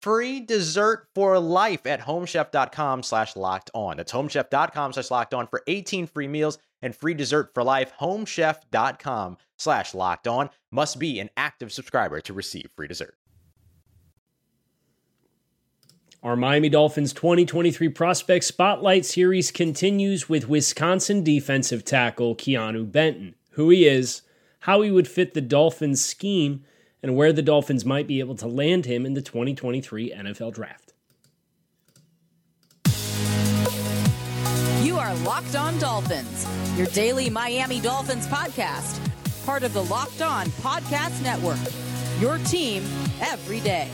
free dessert for life at homechef.com slash locked on. That's homechef.com slash locked on for 18 free meals and free dessert for life. Homechef.com slash locked on must be an active subscriber to receive free dessert. Our Miami Dolphins 2023 Prospect Spotlight Series continues with Wisconsin defensive tackle Keeanu Benton, who he is, how he would fit the Dolphins scheme, and where the Dolphins might be able to land him in the 2023 NFL Draft. You are Locked On Dolphins, your daily Miami Dolphins podcast, part of the Locked On Podcast Network. Your team every day.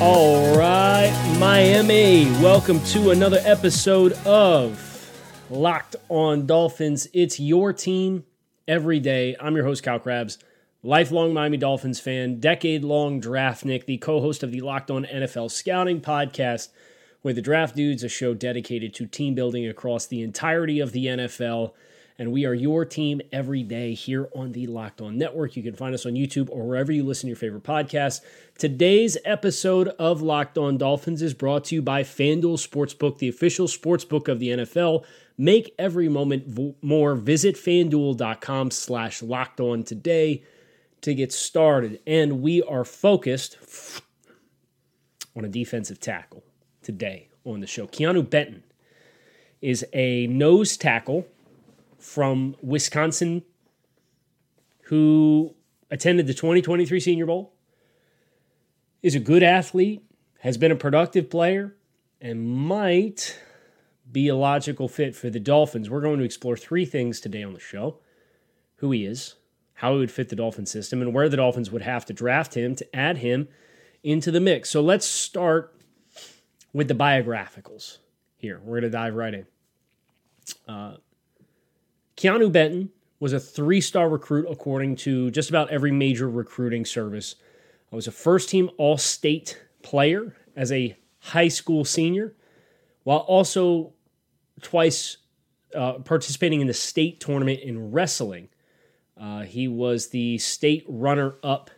All right, Miami, welcome to another episode of Locked On Dolphins. It's your team every day. I'm your host, Kyle Crabbs lifelong Miami Dolphins fan, decade long draftnik, the co host of the Locked On NFL Scouting podcast, where the Draft Dudes, a show dedicated to team building across the entirety of the NFL. And we are your team every day here on the Locked On Network. You can find us on YouTube or wherever you listen to your favorite podcasts. Today's episode of Locked On Dolphins is brought to you by FanDuel Sportsbook, the official sportsbook of the NFL. Make every moment more. Visit fanduel.com slash locked on today to get started. And we are focused on a defensive tackle today on the show. Keeanu Benton is a nose tackle from Wisconsin who attended the 2023 Senior Bowl, is a good athlete, has been a productive player, and might be a logical fit for the Dolphins. We're going to explore three things today on the show who he is, how he would fit the Dolphin system, and where the Dolphins would have to draft him to add him into the mix. So let's start with the biographicals here. We're going to dive right in. Uh, Keeanu Benton was a three star recruit according to just about every major recruiting service. I was a first team All State player as a high school senior, while also twice uh, participating in the state tournament in wrestling uh, he was the state runner up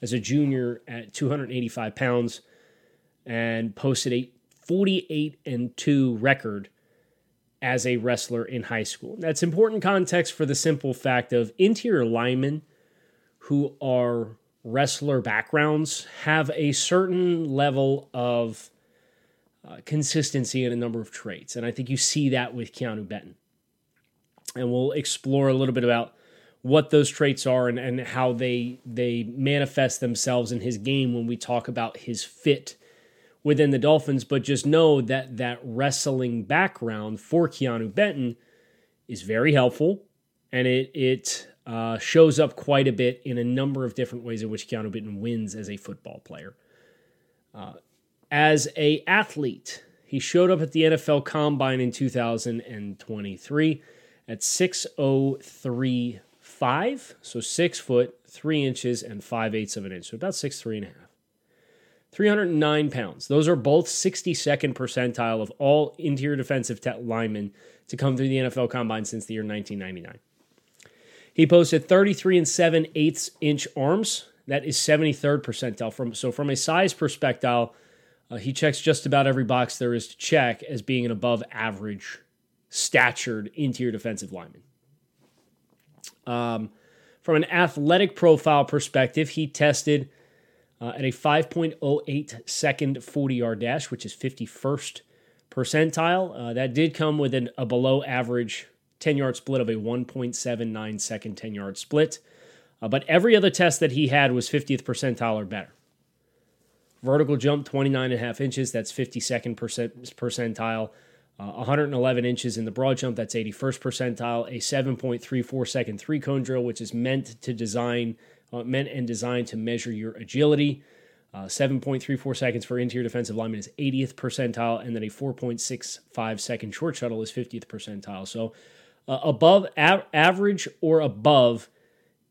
as a junior at 285 pounds and posted a 48 and 2 record as a wrestler in high school. That's important context for the simple fact of interior linemen who are wrestler backgrounds have a certain level of uh, consistency in a number of traits. And I think you see that with Keeanu Benton. And we'll explore a little bit about what those traits are and, and how they they manifest themselves in his game when we talk about his fit within the Dolphins. But just know that that wrestling background for Keeanu Benton is very helpful, and it it uh, shows up quite a bit in a number of different ways in which Keeanu Benton wins as a football player. Uh, as a athlete, he showed up at the NFL Combine in 2023 at 603 five, so six foot, three inches, and five eighths of an inch, so about six, three and a half. 309 pounds. Those are both 62nd percentile of all interior defensive te- linemen to come through the NFL combine since the year 1999. He posted 33 and 7 eighths inch arms. That is 73rd percentile. From so from a size perspective, uh, he checks just about every box there is to check as being an above average statured interior defensive lineman. Um, from an athletic profile perspective, he tested uh, at a 5.08 second 40 yard dash, which is 51st percentile. Uh, that did come with an, a below average 10 yard split of a 1.79 second 10 yard split. Uh, but every other test that he had was 50th percentile or better. Vertical jump 29 and a half inches, that's 52nd percent, percentile. Uh, 111 inches in the broad jump, that's 81st percentile. A 7.34 second three cone drill, which is meant to design, uh, meant and designed to measure your agility. Uh, 7.34 seconds for interior defensive lineman is 80th percentile, and then a 4.65 second short shuttle is 50th percentile. So uh, above a- average or above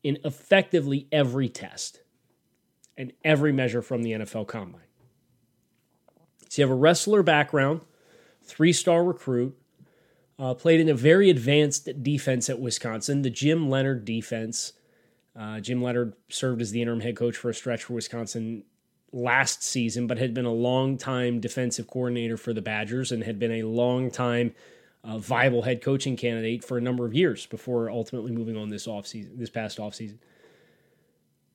in effectively every test and every measure from the NFL Combine. So you have a wrestler background, three star recruit, uh, played in a very advanced defense at Wisconsin, the Jim Leonhard defense. Uh, Jim Leonhard served as the interim head coach for a stretch for Wisconsin last season, but had been a long time defensive coordinator for the Badgers and had been a long time uh, viable head coaching candidate for a number of years before ultimately moving on this offseason, this past offseason.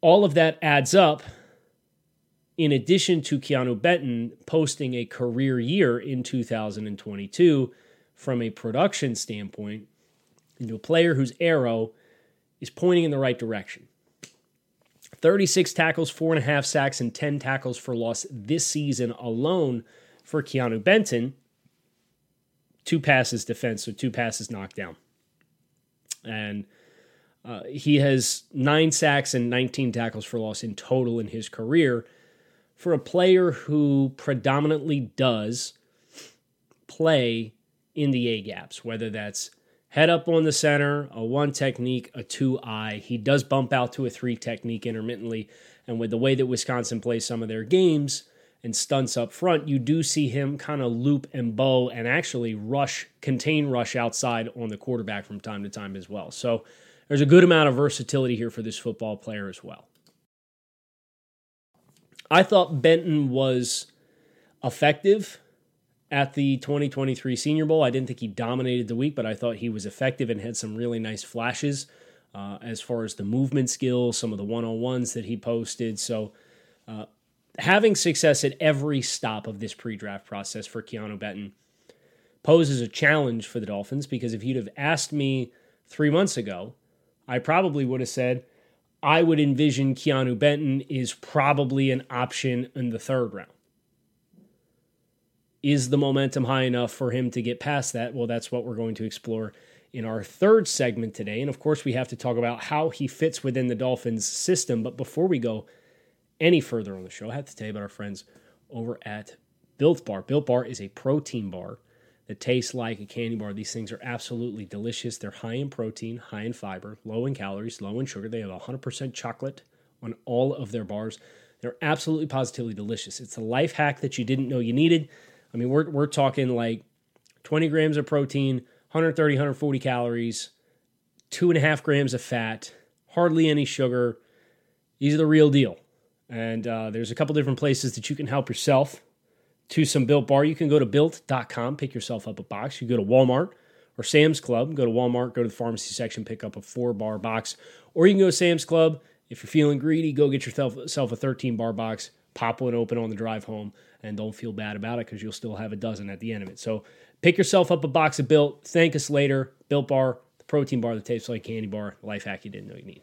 All of that adds up in addition to Keeanu Benton posting a career year in 2022 from a production standpoint into a player whose arrow is pointing in the right direction. 36 tackles, four and a half sacks, and 10 tackles for loss this season alone for Keeanu Benton. Two passes defense, so two passes knocked down. And uh, he has nine sacks and 19 tackles for loss in total in his career. For a player who predominantly does play in the A gaps, whether that's head up on the center, a one technique, a two eye. He does bump out to a three technique intermittently. And with the way that Wisconsin plays some of their games and stunts up front, you do see him kind of loop and bow and actually rush, contain rush outside on the quarterback from time to time as well. So there's a good amount of versatility here for this football player as well. I thought Benton was effective at the 2023 Senior Bowl. I didn't think he dominated the week, but I thought he was effective and had some really nice flashes uh, as far as the movement skills, some of the one on ones that he posted. So, uh, having success at every stop of this pre draft process for Keeanu Benton poses a challenge for the Dolphins because if you'd have asked me three months ago, I probably would have said, I would envision Keeanu Benton is probably an option in the third round. Is the momentum high enough for him to get past that? Well, that's what we're going to explore in our third segment today. And of course, we have to talk about how he fits within the Dolphins system. But before we go any further on the show, I have to tell you about our friends over at Built Bar. Built Bar is a protein bar that tastes like a candy bar. These things are absolutely delicious. They're high in protein, high in fiber, low in calories, low in sugar. They have 100% chocolate on all of their bars. They're absolutely positively delicious. It's a life hack that you didn't know you needed. I mean, we're, we're talking like 20 grams of protein, 130, 140 calories, two and a half grams of fat, hardly any sugar. These are the real deal. And uh, there's a couple different places that you can help yourself to some Built Bar. You can go to built.com, pick yourself up a box. You go to Walmart or Sam's Club, go to Walmart, go to the pharmacy section, pick up a four bar box. Or you can go to Sam's Club. If you're feeling greedy, go get yourself a 13 bar box, pop one open on the drive home and don't feel bad about it because you'll still have a dozen at the end of it. So pick yourself up a box of Built. Thank us later. Built Bar, the protein bar that tastes like candy bar, life hack you didn't know you need.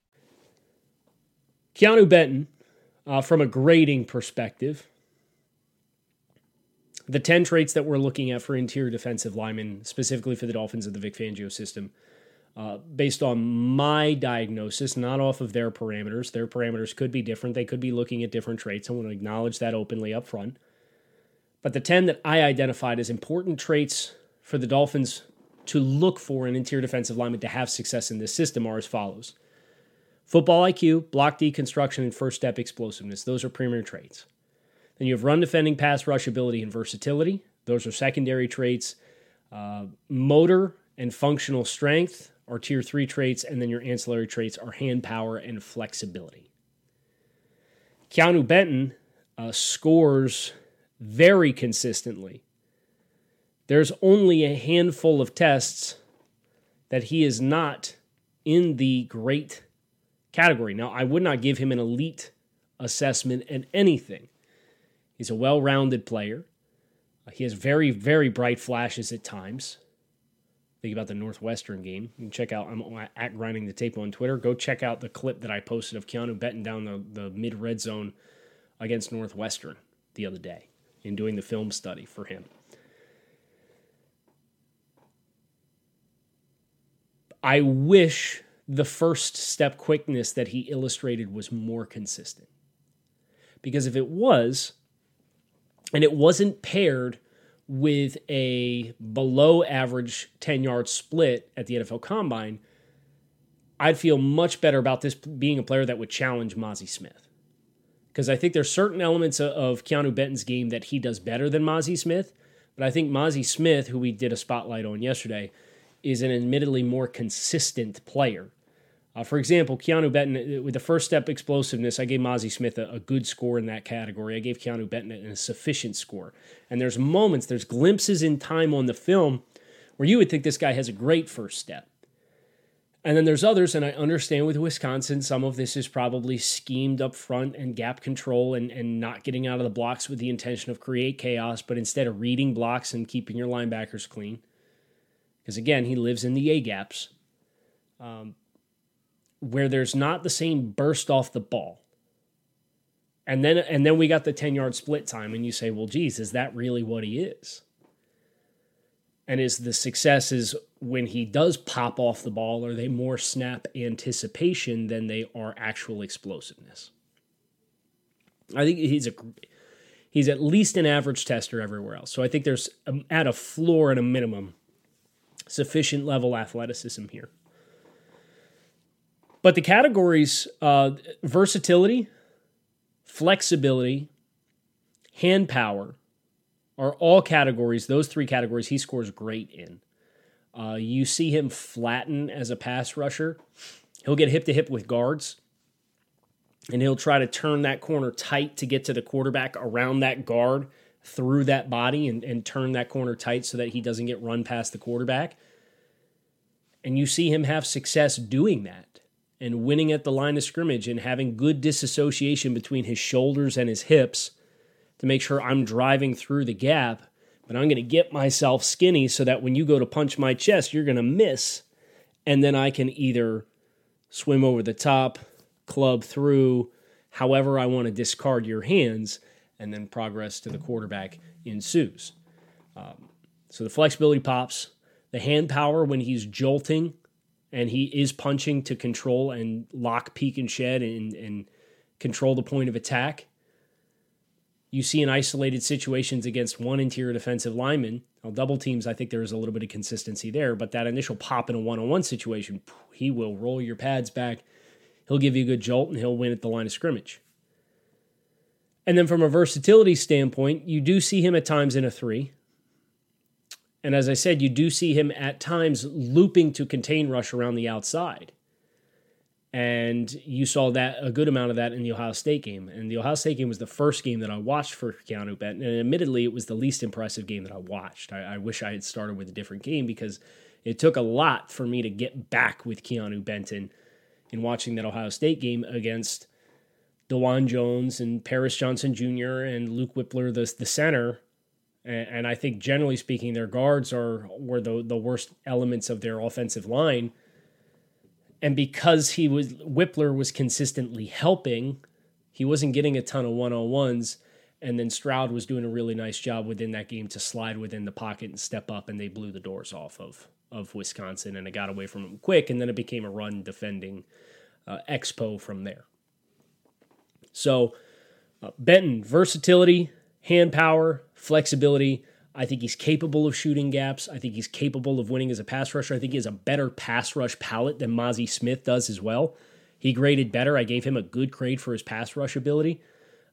Keeanu Benton, uh, from a grading perspective, the 10 traits that we're looking at for interior defensive linemen, specifically for the Dolphins of the Vic Fangio system, uh, based on my diagnosis, not off of their parameters. Their parameters could be different. They could be looking at different traits. I want to acknowledge that openly up front. But the 10 that I identified as important traits for the Dolphins to look for an interior defensive lineman to have success in this system are as follows football IQ, block deconstruction, and first step explosiveness. Those are premier traits. Then you have run defending, pass rush ability, and versatility. Those are secondary traits. Uh, motor and functional strength are tier three traits, and then your ancillary traits are hand power and flexibility. Keeanu Benton uh, scores very consistently. There's only a handful of tests that he is not in the great category. Now, I would not give him an elite assessment in anything. He's a well rounded player. Uh, he has very, very bright flashes at times. Think about the Northwestern game. You can check out, I'm at grinding the tape on Twitter. Go check out the clip that I posted of Keeanu betting down the, the mid red zone against Northwestern the other day in doing the film study for him. I wish the first step quickness that he illustrated was more consistent. Because if it was, and it wasn't paired with a below average 10 yard split at the NFL Combine, I'd feel much better about this being a player that would challenge Mazi Smith because I think there's certain elements of Keeanu Benton's game that he does better than Mazi Smith. But I think Mazi Smith, who we did a spotlight on yesterday, is an admittedly more consistent player. Uh, for example, Keeanu Benton, uh, with the first step explosiveness, I gave Mazi Smith a, a, good score in that category. I gave Keeanu Benton a, a sufficient score. And there's moments, there's glimpses in time on the film where you would think this guy has a great first step. And then there's others, and I understand with Wisconsin, some of this is probably schemed up front and gap control and, and not getting out of the blocks with the intention of create chaos, but instead of reading blocks and keeping your linebackers clean. Because again, he lives in the A gaps, um, where there's not the same burst off the ball. And then and then we got the 10 yard split time, and you say, well, geez, is that really what he is? And is the success is when he does pop off the ball, are they more snap anticipation than they are actual explosiveness? I think he's a he's at least an average tester everywhere else. So I think there's um, at a floor and a minimum sufficient level athleticism here. But the categories uh, versatility, flexibility, hand power, are all categories, those three categories he scores great in. Uh, you see him flatten as a pass rusher. He'll get hip to hip with guards, and he'll try to turn that corner tight to get to the quarterback around that guard through that body and, and turn that corner tight so that he doesn't get run past the quarterback. And you see him have success doing that and winning at the line of scrimmage and having good disassociation between his shoulders and his hips to make sure I'm driving through the gap, but I'm going to get myself skinny so that when you go to punch my chest, you're going to miss. And then I can either swim over the top, club through, however I want to discard your hands, and then progress to the quarterback ensues. Um, so the flexibility pops, the hand power when he's jolting and he is punching to control and lock, peak, and shed and, and control the point of attack you see in isolated situations against one interior defensive lineman. Now, double teams, I think there is a little bit of consistency there, but that initial pop in a one on one situation, he will roll your pads back. He'll give you a good jolt and he'll win at the line of scrimmage. And then from a versatility standpoint, you do see him at times in a three. And as I said, you do see him at times looping to contain rush around the outside. And you saw that a good amount of that in the Ohio State game. And the Ohio State game was the first game that I watched for Keeanu Benton. And admittedly, it was the least impressive game that I watched. I, I wish I had started with a different game because it took a lot for me to get back with Keeanu Benton in watching that Ohio State game against Dawand Jones and Paris Johnson Jr. and Luke Wypler, the, the center. And, and I think generally speaking, their guards are were the, the worst elements of their offensive line and because he was Wypler was consistently helping He wasn't getting a ton of one on ones. And then Stroud was doing a really nice job within that game to slide within the pocket and step up, and they blew the doors off of, of Wisconsin, and it got away from him quick, and then it became a run defending uh, expo from there. So, uh, Benton, versatility, hand power, flexibility. I think he's capable of shooting gaps. I think he's capable of winning as a pass rusher. I think he has a better pass rush palette than Mazi Smith does as well. He graded better. I gave him a good grade for his pass rush ability.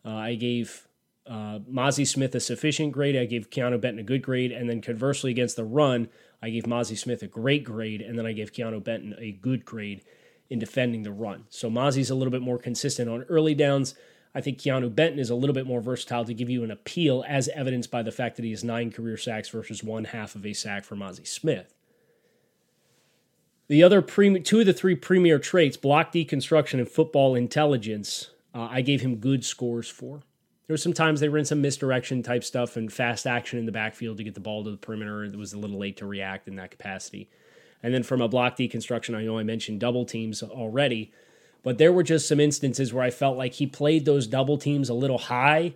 Uh, I gave uh, Mazi Smith a sufficient grade. I gave Keeanu Benton a good grade. And then conversely, against the run, I gave Mazi Smith a great grade. And then I gave Keeanu Benton a good grade in defending the run. So Mazi's a little bit more consistent on early downs. I think Keeanu Benton is a little bit more versatile to give you an appeal, as evidenced by the fact that he has nine career sacks versus one half of a sack for Mazi Smith. The other pre- two of the three premier traits, block deconstruction and football intelligence, uh, I gave him good scores for. There were some times they ran some misdirection type stuff and fast action in the backfield to get the ball to the perimeter. It was a little late to react in that capacity. And then from a block deconstruction, I know I mentioned double teams already, but there were just some instances where I felt like he played those double teams a little high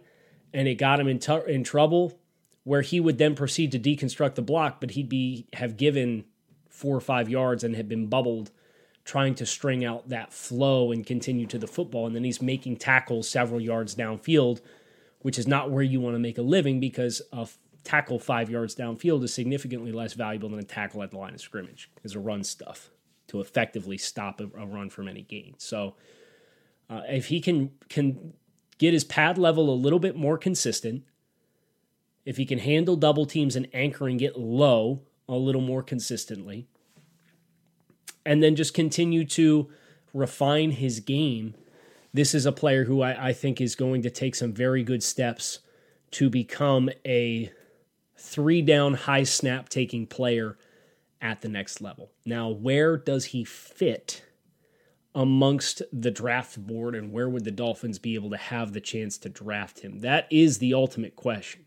and it got him in, t- in trouble where he would then proceed to deconstruct the block, but he'd be have given four or five yards and had been bubbled trying to string out that flow and continue to the football. And then he's making tackles several yards downfield, which is not where you want to make a living because a tackle five yards downfield is significantly less valuable than a tackle at the line of scrimmage as a run stuff to effectively stop a, a run from any gain. So uh, if he can can get his pad level a little bit more consistent, if he can handle double teams and anchor and get low a little more consistently, and then just continue to refine his game. This is a player who I, I, think is going to take some very good steps to become a three down, high snap taking player at the next level. Now, where does he fit amongst the draft board, and where would the Dolphins be able to have the chance to draft him? That is the ultimate question.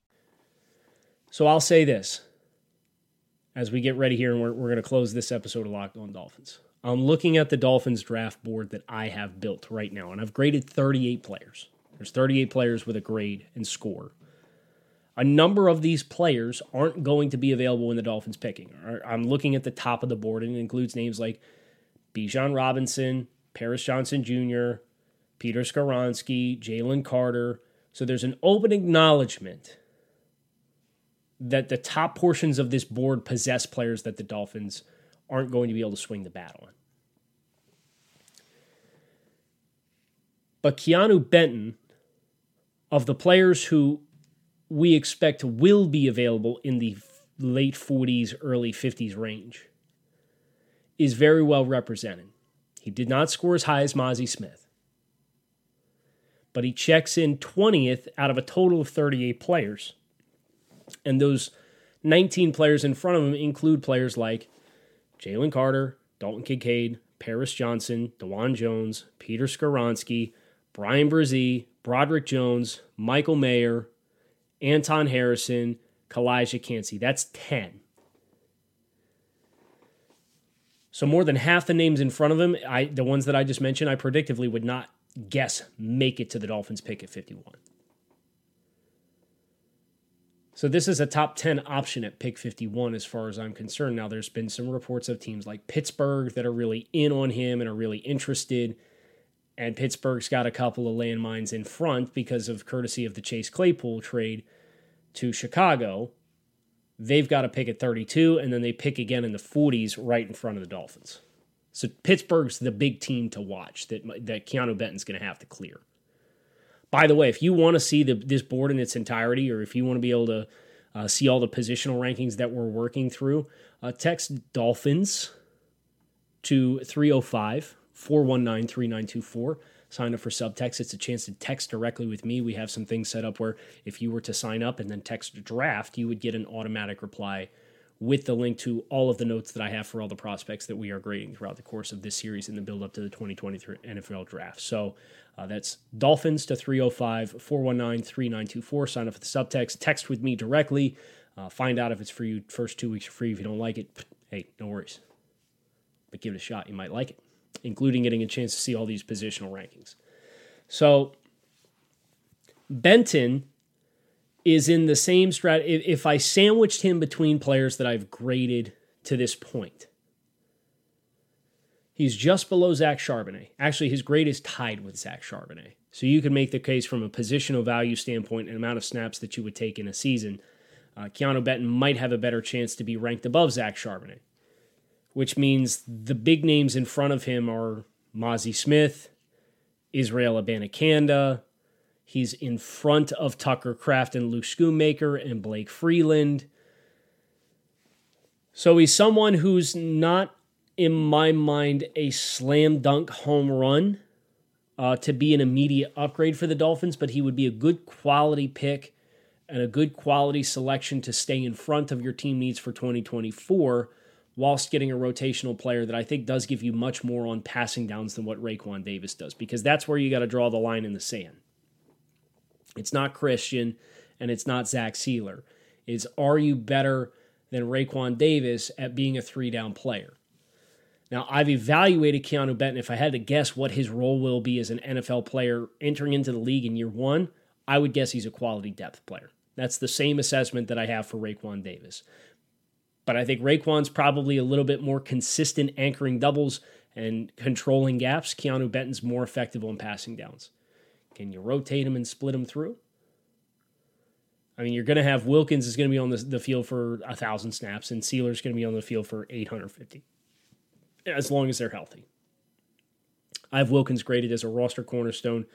So I'll say this as we get ready here and we're, we're going to close this episode of Locked On Dolphins. I'm looking at the Dolphins draft board that I have built right now, and I've graded 38 players. There's 38 players with a grade and score. A number of these players aren't going to be available in the Dolphins picking. I'm looking at the top of the board, and it includes names like Bijan Robinson, Paris Johnson Jr., Peter Skoronski, Jalen Carter. So there's an open acknowledgement that the top portions of this board possess players that the Dolphins aren't going to be able to swing the bat on. But Keeanu Benton, of the players who we expect will be available in the late 40s, early 50s range, is very well represented. He did not score as high as Mazi Smith, but he checks in 20th out of a total of 38 players. And those 19 players in front of him include players like Jalen Carter, Dalton Kincaid, Paris Johnson, Dawand Jones, Peter Skoronski, Bryan Bresee, Broderick Jones, Michael Mayer, Anton Harrison, Calijah Kancey. That's 10. So more than half the names in front of him, I the ones that I just mentioned, I predictively would not guess make it to the Dolphins pick at 51. So this is a top 10 option at pick 51 as far as I'm concerned. Now there's been some reports of teams like Pittsburgh that are really in on him and are really interested. And Pittsburgh's got a couple of landmines in front because of courtesy of the Chase Claypool trade to Chicago. They've got to pick at 32 and then they pick again in the 40s right in front of the Dolphins. So Pittsburgh's the big team to watch that that Keeanu Benton's going to have to clear. By the way, if you want to see the, this board in its entirety, or if you want to be able to uh, see all the positional rankings that we're working through, uh, text Dolphins to 305 419 3924. sign up for subtext. It's a chance to text directly with me. We have some things set up where if you were to sign up and then text draft, you would get an automatic reply with the link to all of the notes that I have for all the prospects that we are grading throughout the course of this series in the build up to the 2023 NFL draft. So uh, that's Dolphins to 305 419 3924. Sign up for the subtext. Text with me directly. Uh, find out if it's for you. First two weeks are free. If you don't like it, hey, no worries. But give it a shot. You might like it, including getting a chance to see all these positional rankings. So, Benton is in the same strat. If I sandwiched him between players that I've graded to this point, he's just below Zach Charbonnet. Actually, his grade is tied with Zach Charbonnet. So you can make the case from a positional value standpoint and amount of snaps that you would take in a season. Uh, Keeanu Benton might have a better chance to be ranked above Zach Charbonnet, which means the big names in front of him are Mazi Smith, Israel Abanikanda, He's in front of Tucker Kraft and Luke Schoonmaker and Blake Freeland. So he's someone who's not, in my mind, a slam dunk home run uh, to be an immediate upgrade for the Dolphins, but he would be a good quality pick and a good quality selection to stay in front of your team needs for 2024 whilst getting a rotational player that I think does give you much more on passing downs than what Raekwon Davis does, because that's where you got to draw the line in the sand. It's not Christian and it's not Zach Sieler. Is are you better than Raekwon Davis at being a three down player? Now, I've evaluated Keeanu Benton. If I had to guess what his role will be as an NFL player entering into the league in year one, I would guess he's a quality depth player. That's the same assessment that I have for Raekwon Davis. But I think Raekwon's probably a little bit more consistent anchoring doubles and controlling gaps. Keeanu Benton's more effective on passing downs. Can you rotate them and split them through? I mean, you're going to have Wilkins is going to be on the, the field for a thousand snaps, and Sieler's going to be on the field for 850, as long as they're healthy. I have Wilkins graded as a roster cornerstone.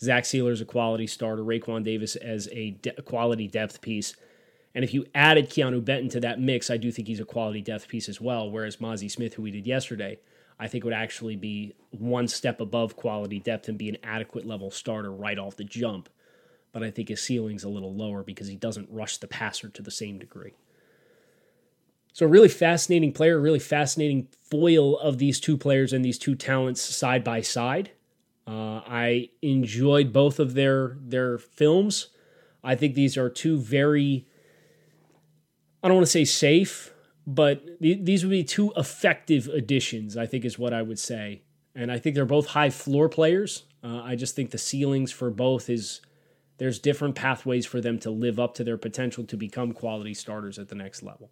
Zach Sieler's a quality starter. Raekwon Davis as a de- quality depth piece. And if you added Keeanu Benton to that mix, I do think he's a quality depth piece as well. Whereas Mazi Smith, who we did yesterday, I think would actually be one step above quality depth and be an adequate level starter right off the jump. But I think his ceiling's a little lower because he doesn't rush the passer to the same degree. So, a really fascinating player, really fascinating foil of these two players and these two talents side by side. Uh, I enjoyed both of their their films. I think these are two very, I don't want to say safe, but th- these would be two effective additions, I think, is what I would say. And I think they're both high floor players. Uh, I just think the ceilings for both is there's different pathways for them to live up to their potential to become quality starters at the next level.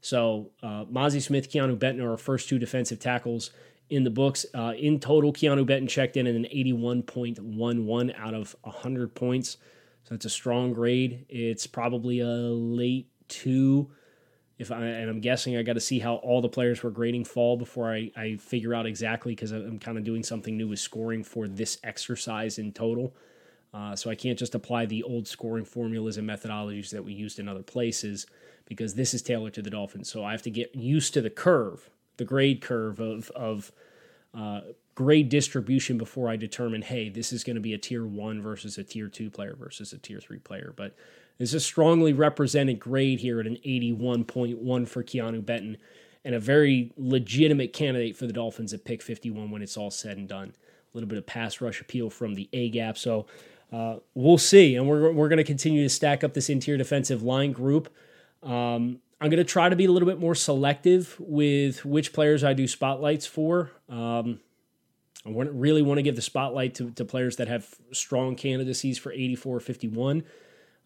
So, uh, Mazi Smith, Keeanu Benton are our first two defensive tackles in the books. Uh, in total, Keeanu Benton checked in at an 81.11 out of 100 points. So, it's a strong grade. It's probably a late two if I and I'm guessing I got to see how all the players were grading fall before I, I figure out exactly because I'm kind of doing something new with scoring for this exercise in total. Uh, so I can't just apply the old scoring formulas and methodologies that we used in other places because this is tailored to the Dolphins. So I have to get used to the curve, the grade curve of of uh, grade distribution before I determine, hey, this is going to be a tier one versus a tier two player versus a tier three player. But is a strongly represented grade here at an 81.1 for Keeanu Benton and a very legitimate candidate for the Dolphins at pick 51 when it's all said and done. A little bit of pass rush appeal from the A gap. So uh, we'll see. And we're, we're going to continue to stack up this interior defensive line group. Um, I'm going to try to be a little bit more selective with which players I do spotlights for. Um, I really want to give the spotlight to, to players that have strong candidacies for 84 51.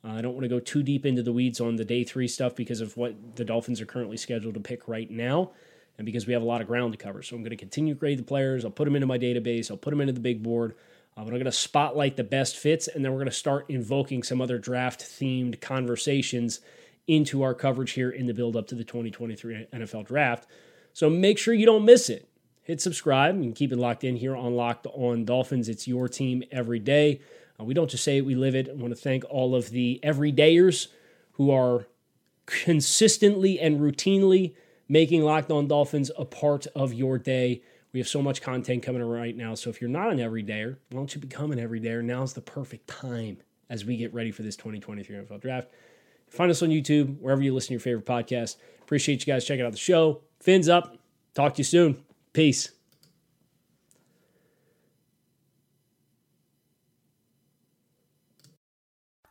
Uh, I don't want to go too deep into the weeds on the day three stuff because of what the Dolphins are currently scheduled to pick right now, and because we have a lot of ground to cover. So I'm going to continue to grade the players. I'll put them into my database. I'll put them into the big board. Uh, but I'm going to spotlight the best fits, and then we're going to start invoking some other draft themed conversations into our coverage here in the build up to the 2023 NFL draft. So make sure you don't miss it. Hit subscribe and keep it locked in here on Locked On Dolphins. It's your team every day. Uh, we don't just say it, we live it. I want to thank all of the everydayers who are consistently and routinely making Locked On Dolphins a part of your day. We have so much content coming right now. So if you're not an everydayer, why don't you become an everydayer? Now's the perfect time as we get ready for this 2023 NFL draft. Find us on YouTube, wherever you listen to your favorite podcast. Appreciate you guys checking out the show. Fins up. Talk to you soon. Peace.